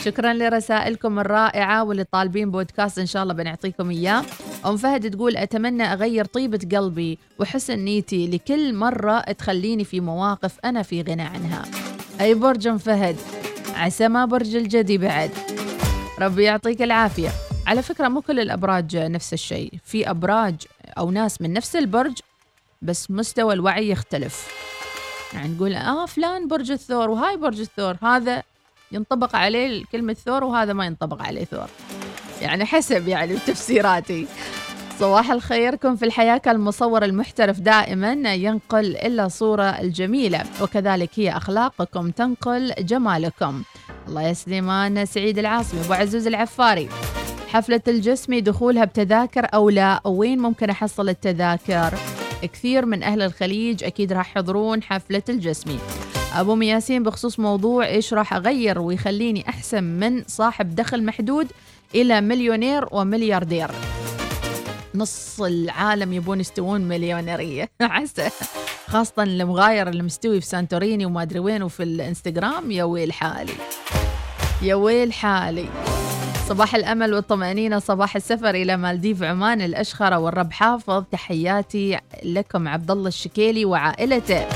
شكرا لرسائلكم الرائعة واللي طالبين بودكاست إن شاء الله بنعطيكم إياه. أم فهد تقول أتمنى أغير طيبة قلبي وحسن نيتي لكل مرة تخليني في مواقف أنا في غنى عنها. أي برج أم فهد؟ عسى ما برج الجدي بعد. ربي يعطيك العافية. على فكرة مو كل الأبراج نفس الشيء. في أبراج أو ناس من نفس البرج بس مستوى الوعي يختلف. يعني نقول آه فلان برج الثور وهاي برج الثور هذا ينطبق عليه كلمة ثور وهذا ما ينطبق عليه ثور. يعني حسب يعني تفسيراتي صباح الخير كن في الحياة كالمصور المحترف دائما ينقل إلا صورة الجميلة وكذلك هي أخلاقكم تنقل جمالكم. الله يا سليمان سعيد العاصمي أبو عزوز العفاري. حفلة الجسمي دخولها بتذاكر أو لا؟ وين ممكن أحصل التذاكر؟ كثير من أهل الخليج أكيد راح يحضرون حفلة الجسمي أبو مياسين بخصوص موضوع إيش راح أغير ويخليني أحسن من صاحب دخل محدود إلى مليونير وملياردير. نص العالم يبون يستوون مليونيرية. عسى. خاصة المغاير اللي مستوي في سانتوريني وما أدري وين وفي الإنستغرام يا ويل حالي. يا ويل حالي. صباح الأمل والطمأنينة صباح السفر إلى مالديف عمان الأشخرة والرب حافظ. تحياتي لكم عبد الله الشكيلي وعائلته.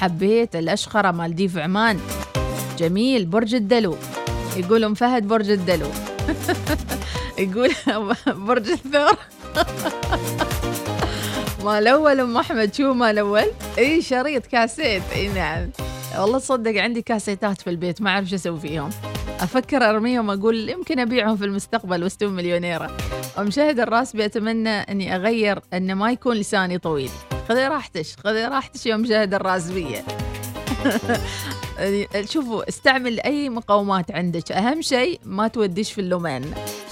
حبيت الأشخرة مالديف عمان. جميل برج الدلو. يقول أم فهد برج الدلو. يقول برج الثور. ما الأول أم أحمد شو ما الأول إي شريط كاسيت. إي نعم. والله تصدق عندي كاسيتات في البيت ما أعرف شو أسوي فيهم. أفكر أرميهم أقول يمكن أبيعهم في المستقبل وأستوي مليونيرة. ومشاهد الراسبي أتمنى أني أغير أن ما يكون لساني طويل. خذي راحتش خذي راحتش يا مشاهد الراسبية شوفوا استعمل أي مقاومات عندك. أهم شيء ما توديش في اللومين.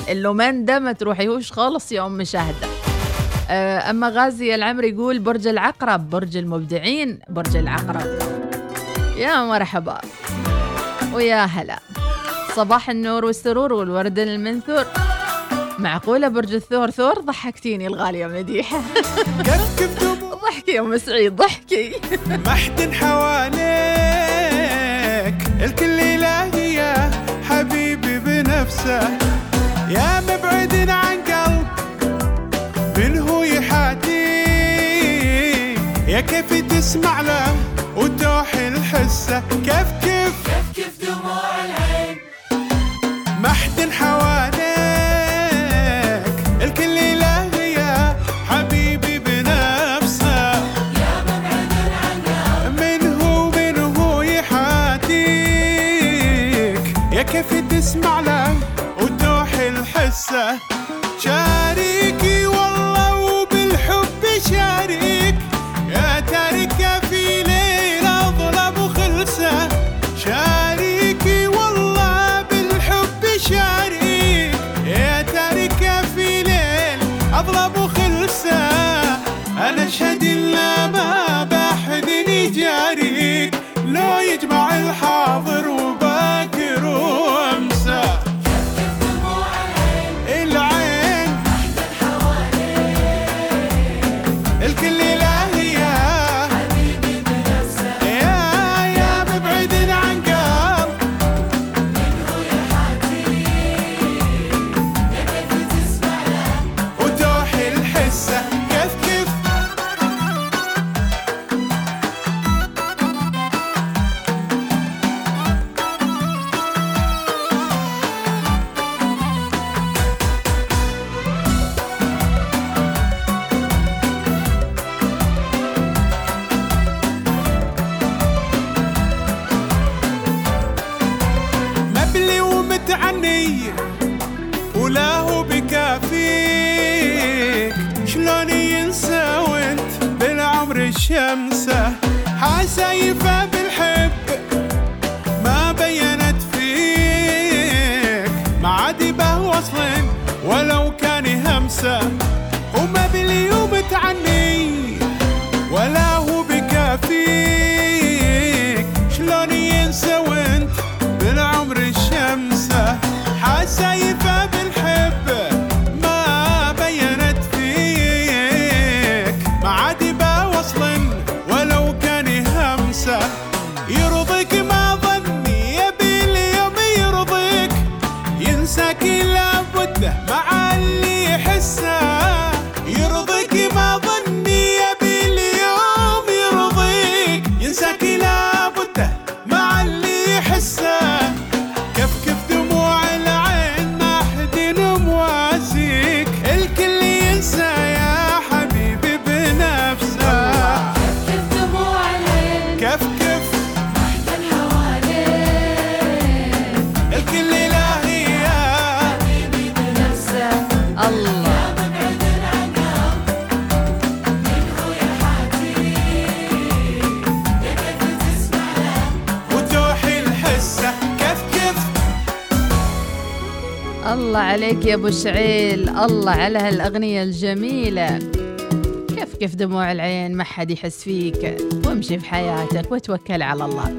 اللومين ده ما تروحيهوش خالص مشاهدة آه، أما غازي العمري يقول برج العقرب برج المبدعين برج العقرب. يا مرحبا. ويا هلا. صباح النور والسرور والورد المنثور. معقولة برج الثور ثور ضحكتيني الغالية مديحة. ضحكي يا ام سعيد ضحكي.
محد حواليك الكل يا حبيبي بنفسه. يا مبعد عن قلب من هو يحاتي؟ يا كيف تسمع له وتوحي؟ الحسة. كيف كيف؟ كيف كيف دموع العين؟ محد حواليك الكل إلهي يا حبيبي بنفسه. يا مبعد عن قلب من هو من هو يحاتيك. يا كيف تسمع له وتوحي الحسة. شاريكي
الله عليك يا أبو شعيل. الله على هالأغنية الجميلة. كيف كيف دموع العين ما حد يحس فيك؟ وامشي في حياتك وتوكل على الله.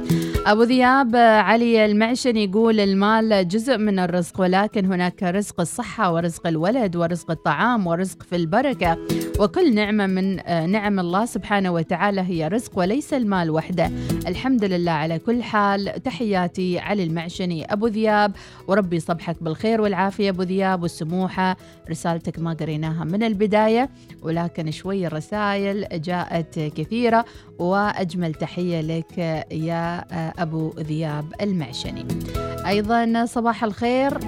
أبو ذياب علي المعشن يقول المال جزء من الرزق ولكن هناك رزق الصحة ورزق الولد ورزق الطعام ورزق في البركة. وكل نعمة من آه، نعم الله سبحانه وتعالى هي رزق وليس المال وحده. الحمد لله على كل حال. تحياتي علي المعشني أبو ذياب. وربي يصبحك بالخير والعافية أبو ذياب والسموحة. رسالتك ما قريناها من البداية ولكن شوي الرسائل جاءت كثيرة وأجمل تحية لك يا أبو ذياب المعشني. أيضا صباح الخير.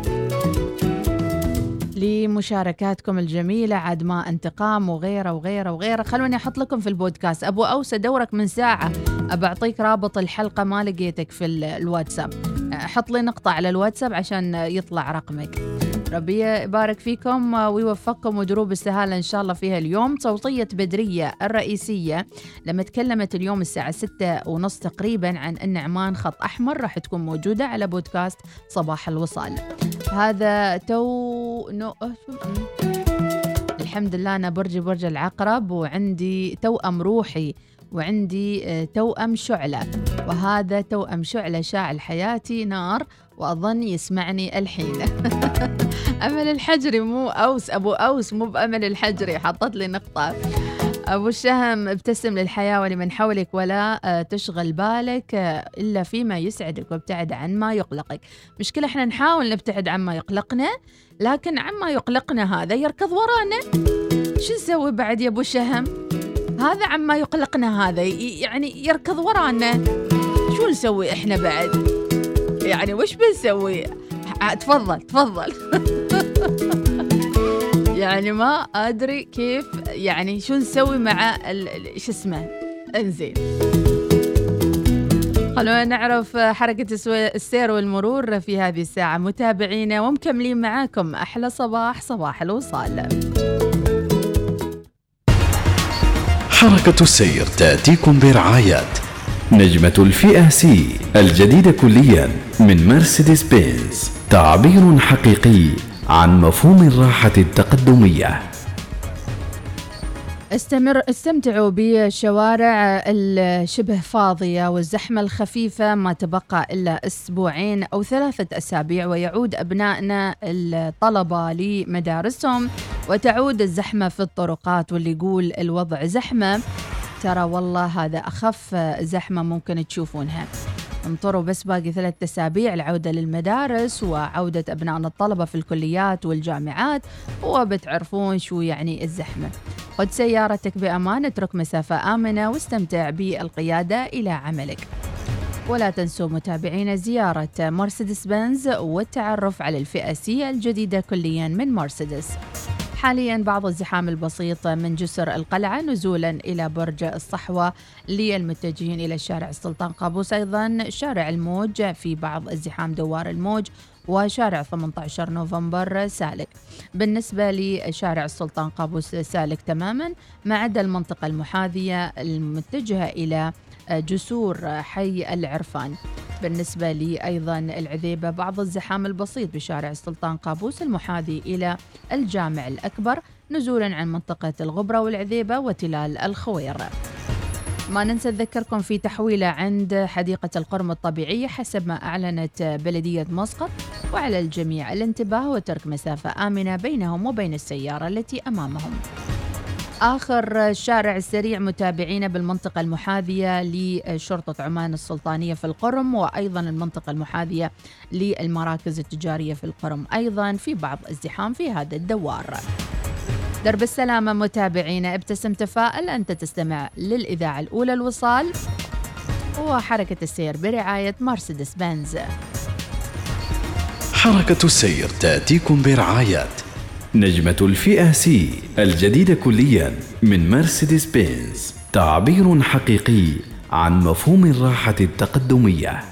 لمشاركاتكم الجميلة عاد ما انتقام وغيره وغيره وغيره. خلوني أحط لكم في البودكاست. أبو أوس أدورك من ساعة. أبى أعطيك رابط الحلقة ما لقيتك في ال- الواتساب. حط لي نقطة على الواتساب عشان يطلع رقمك. ربي يبارك فيكم ويوفقكم ودروب السهالة إن شاء الله فيها اليوم. صوتية بدرية الرئيسية لما تكلمت اليوم الساعة ستة ونص تقريبا عن أن عمان خط أحمر راح تكون موجودة على بودكاست صباح الوصال. هذا تو نو أه، الحمد لله أنا برجي برج العقرب وعندي توأم روحي وعندي آه، توأم شعلة. وهذا توأم شعلة شاعل حياتي نار وأظن يسمعني الحين. أمل الحجري مو أوس أبو أوس مو بأمل الحجري حطت لي نقطة. أبو الشهم ابتسم للحياة ولمن حولك ولا آه، تشغل بالك آه، إلا فيما يسعدك وابتعد عن ما يقلقك. مشكلة إحنا نحاول نبتعد عن ما يقلقنا لكن عما يقلقنا هذا يركض ورانا. شو نسوي بعد يا أبو الشهم؟ هذا عما يقلقنا هذا يعني يركض ورانا. شو نسوي إحنا بعد؟ يعني وش بنسوي؟ تفضل تفضل. يعني ما أدري كيف يعني شو نسوي مع شو اسمه؟ انزين. خلونا نعرف حركة السير والمرور في هذه الساعة. متابعينا ومكملين معاكم. أحلى صباح صباح الوصال.
حركة السير تأتيكم برعاية نجمة الفئة سي الجديدة كليا من مرسيدس بنز تعبير حقيقي عن مفهوم الراحة التقدمية.
استمر استمتعوا بالشوارع الشبه فاضية والزحمة الخفيفة ما تبقى إلا أسبوعين أو ثلاثة أسابيع ويعود أبنائنا الطلبة لمدارسهم وتعود الزحمة في الطرقات واللي يقول الوضع زحمة. ترى والله هذا أخف زحمة ممكن تشوفونها. انطروا بس باقي ثلاثة أسابيع العودة للمدارس وعودة أبنائنا الطلبة في الكليات والجامعات وبتعرفون شو يعني الزحمة. خذ سيارتك بأمان اترك مسافة آمنة واستمتع بالقيادة إلى عملك. ولا تنسوا متابعينا زيارة مرسيدس بنز والتعرف على الفئة سي الجديدة كليا من مرسيدس. حاليا بعض الزحام البسيط من جسر القلعة نزولا إلى برج الصحوة للمتجهين إلى شارع السلطان قابوس أيضا شارع الموج في بعض الزحام دوار الموج وشارع 18 نوفمبر سالك. بالنسبة لشارع السلطان قابوس سالك تماما ما عدا المنطقة المحاذية المتجهة إلى جسور حي العرفان. بالنسبة لي أيضا العذيبة بعض الزحام البسيط بشارع السلطان قابوس المحاذي إلى الجامع الأكبر نزولا عن منطقة الغبرة والعذيبة وتلال الخوير. ما ننسى نذكركم في تحويلة عند حديقة القرم الطبيعية حسب ما أعلنت بلدية مسقط. وعلى الجميع الانتباه وترك مسافة آمنة بينهم وبين السيارة التي أمامهم. آخر شارع سريع متابعينا بالمنطقة المحاذية لشرطة عمان السلطانية في القرم وأيضا المنطقة المحاذية للمراكز التجارية في القرم. أيضا في بعض الزحام في هذا الدوار. درب السلامة متابعينا ابتسم تفائل أنت تستمع للإذاعة الأولى الوصال وحركة السير برعاية مرسيدس بنز.
حركة السير تأتيكم برعاية نجمة الفئة سي الجديدة كليا من مرسيدس بنز. تعبير حقيقي عن مفهوم الراحة التقدمية.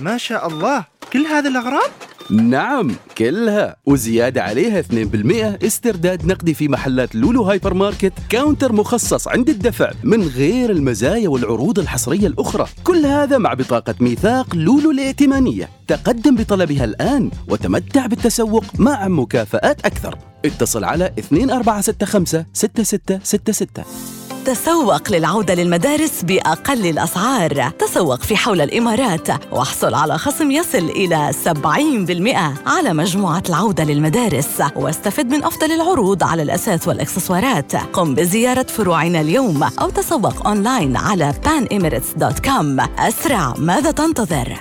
ما شاء الله كل هذه الأغراض؟
نعم كلها. وزيادة عليها 2% استرداد نقدي في محلات لولو هايبر ماركت counter مخصص عند الدفع من غير المزايا والعروض الحصرية الأخرى. كل هذا مع بطاقة ميثاق لولو الائتمانية. تقدم بطلبها الآن وتمتع بالتسوق مع مكافآت أكثر. اتصل على 2465 6666
تسوق للعودة للمدارس بأقل الأسعار. تسوق في حول الإمارات. واحصل على خصم يصل إلى 70% على مجموعة العودة للمدارس. واستفد من أفضل العروض على الأساس والإكسسوارات. قم بزيارة فروعنا اليوم أو تسوق أونلاين على panemirates.com أسرع ماذا تنتظر؟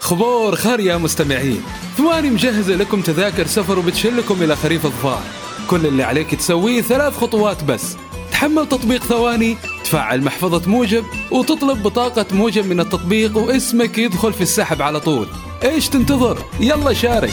خبور خير يا مستمعين. ثواني مجهزة لكم تذاكر سفر وبتشلكم إلى خريف الظفار. كل اللي عليك تسويه ثلاث خطوات بس. تحمل تطبيق ثواني تفعل محفظة موجب وتطلب بطاقة موجب من التطبيق واسمك يدخل في السحب على طول. إيش تنتظر؟ يلا شارك.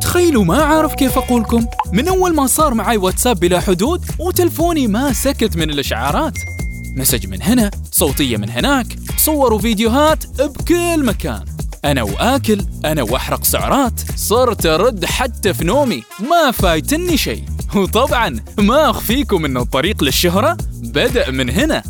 تخيلوا ما عارف كيف أقولكم. من أول ما صار معي واتساب بلا حدود وتلفوني ما سكت من الإشعارات. مسج من هنا صوتية من هناك صور وفيديوهات بكل مكان. أنا وآكل أنا وأحرق سعرات صرت أرد حتى في نومي. ما فايتني شيء. وطبعا ما أخفيكم أنه الطريق للشهرة بدأ من هنا.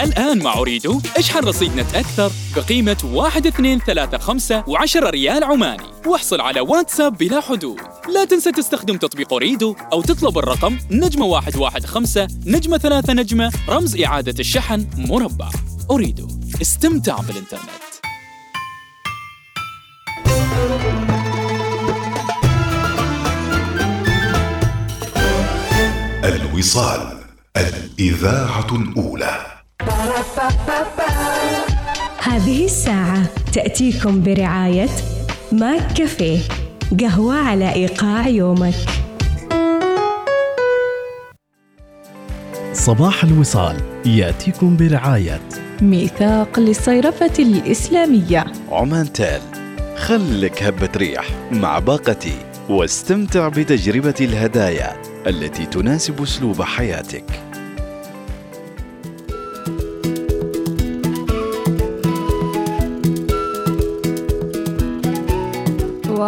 الآن مع أريدو اشحن رصيد نت أكثر بقيمة 1 2 3 5 و10 ريال عماني. واحصل على واتساب بلا حدود. لا تنسى تستخدم تطبيق أريدو أو تطلب الرقم نجمة 115 نجمة 3 نجمة رمز إعادة الشحن مربع. أريدو استمتع بالإنترنت.
الوصال الإذاعة الأولى.
هذه الساعة تأتيكم برعاية ماك كافيه قهوة على إيقاع يومك.
صباح الوصال يأتيكم برعاية.
ميثاق للصيرفة الإسلامية.
عمان تال خلك هبة ريح مع باقتي واستمتع بتجربة الهدايا التي تناسب أسلوب حياتك.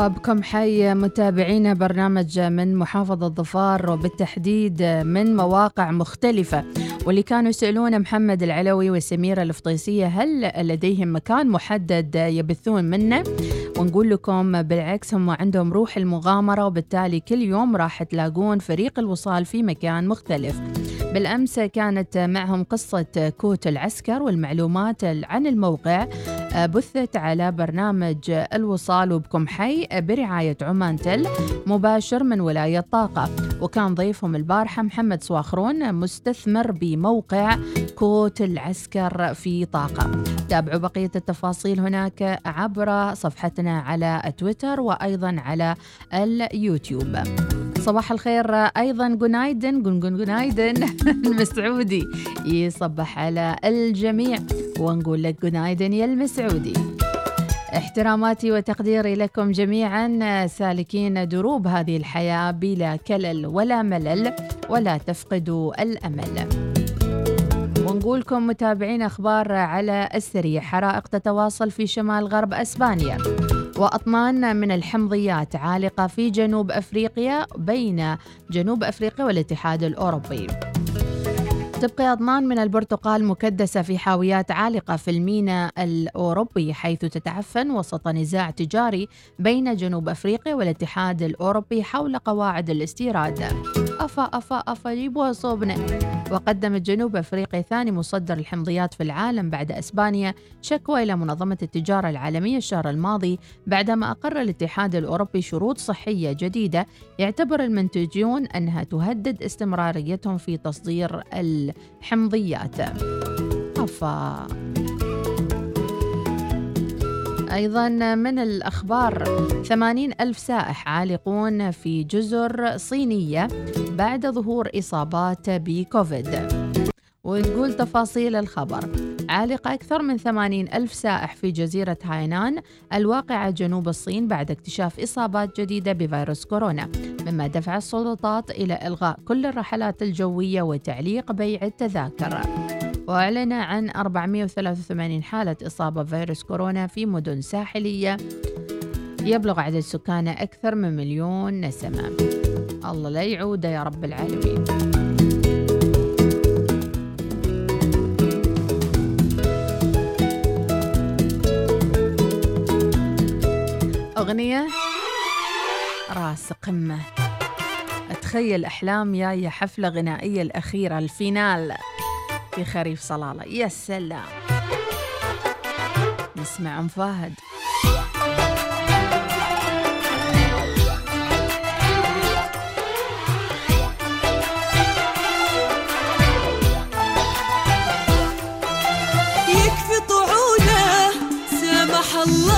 وبكم حي متابعينا برنامج من محافظة ظفار وبالتحديد من مواقع مختلفة. واللي كانوا يسألون محمد العلوي وسميرة الفطيسية هل لديهم مكان محدد يبثون منه؟ ونقول لكم بالعكس هم عندهم روح المغامرة وبالتالي كل يوم راح تلاقون فريق الوصال في مكان مختلف. بالأمس كانت معهم قصة كوت العسكر والمعلومات عن الموقع. بثت على برنامج الوصال وبكم حي برعاية عمان تل مباشر من ولاية طاقة. وكان ضيفهم البارحة محمد سواخرون مستثمر بموقع كوت العسكر في طاقة. تابعوا بقية التفاصيل هناك عبر صفحتنا على تويتر وأيضا على اليوتيوب. صباح الخير أيضا. günaydın gün gün günaydın المسعودي يصبح على الجميع. ونقول لك günaydın يا المسعودي احتراماتي وتقديري لكم جميعا. سالكين دروب هذه الحياة بلا كلل ولا ملل ولا تفقدوا الأمل. ونقولكم متابعين أخبار على السريع. حرائق تتواصل في شمال غرب أسبانيا. واطنان من الحمضيات عالقة في جنوب أفريقيا بين جنوب أفريقيا والاتحاد الأوروبي. تبقي أضنان من البرتقال مكدسة في حاويات عالقة في الميناء الأوروبي حيث تتعفن وسط نزاع تجاري بين جنوب أفريقيا والاتحاد الأوروبي حول قواعد الاستيراد. أفا أفا أفا جيبوها صوبنا. وقدمت جنوب أفريقيا ثاني مصدر الحمضيات في العالم بعد أسبانيا شكوى إلى منظمة التجارة العالمية الشهر الماضي بعدما أقر الاتحاد الأوروبي شروط صحية جديدة يعتبر المنتجون أنها تهدد استمراريتهم في تصدير الحمضيات. أفا. أيضا من الأخبار. 80 ألف سائح عالقون في جزر صينية بعد ظهور إصابات بكوفيد. ونقول تفاصيل الخبر. عالق أكثر من 80 ألف سائح في جزيرة هاينان الواقعة جنوب الصين بعد اكتشاف إصابات جديدة بفيروس كورونا مما دفع السلطات إلى إلغاء كل الرحلات الجوية وتعليق بيع التذاكر. وأعلن عن 483 حالة إصابة بفيروس كورونا في مدن ساحلية. يبلغ عدد سكانه أكثر من مليون نسمة. الله لا يعوده يا رب العالمين. أغنية راس قمة. أتخيل أحلام جاية حفلة غنائية الأخيرة الفينال. في خريف صلالة. يا سلام. نسمع أم فهد.
يكفي طعونه سامح الله.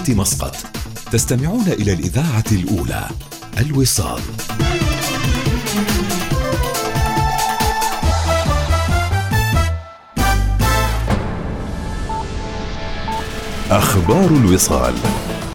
بتوقيت مسقط. تستمعون إلى الإذاعة الأولى الوصال. أخبار الوصال.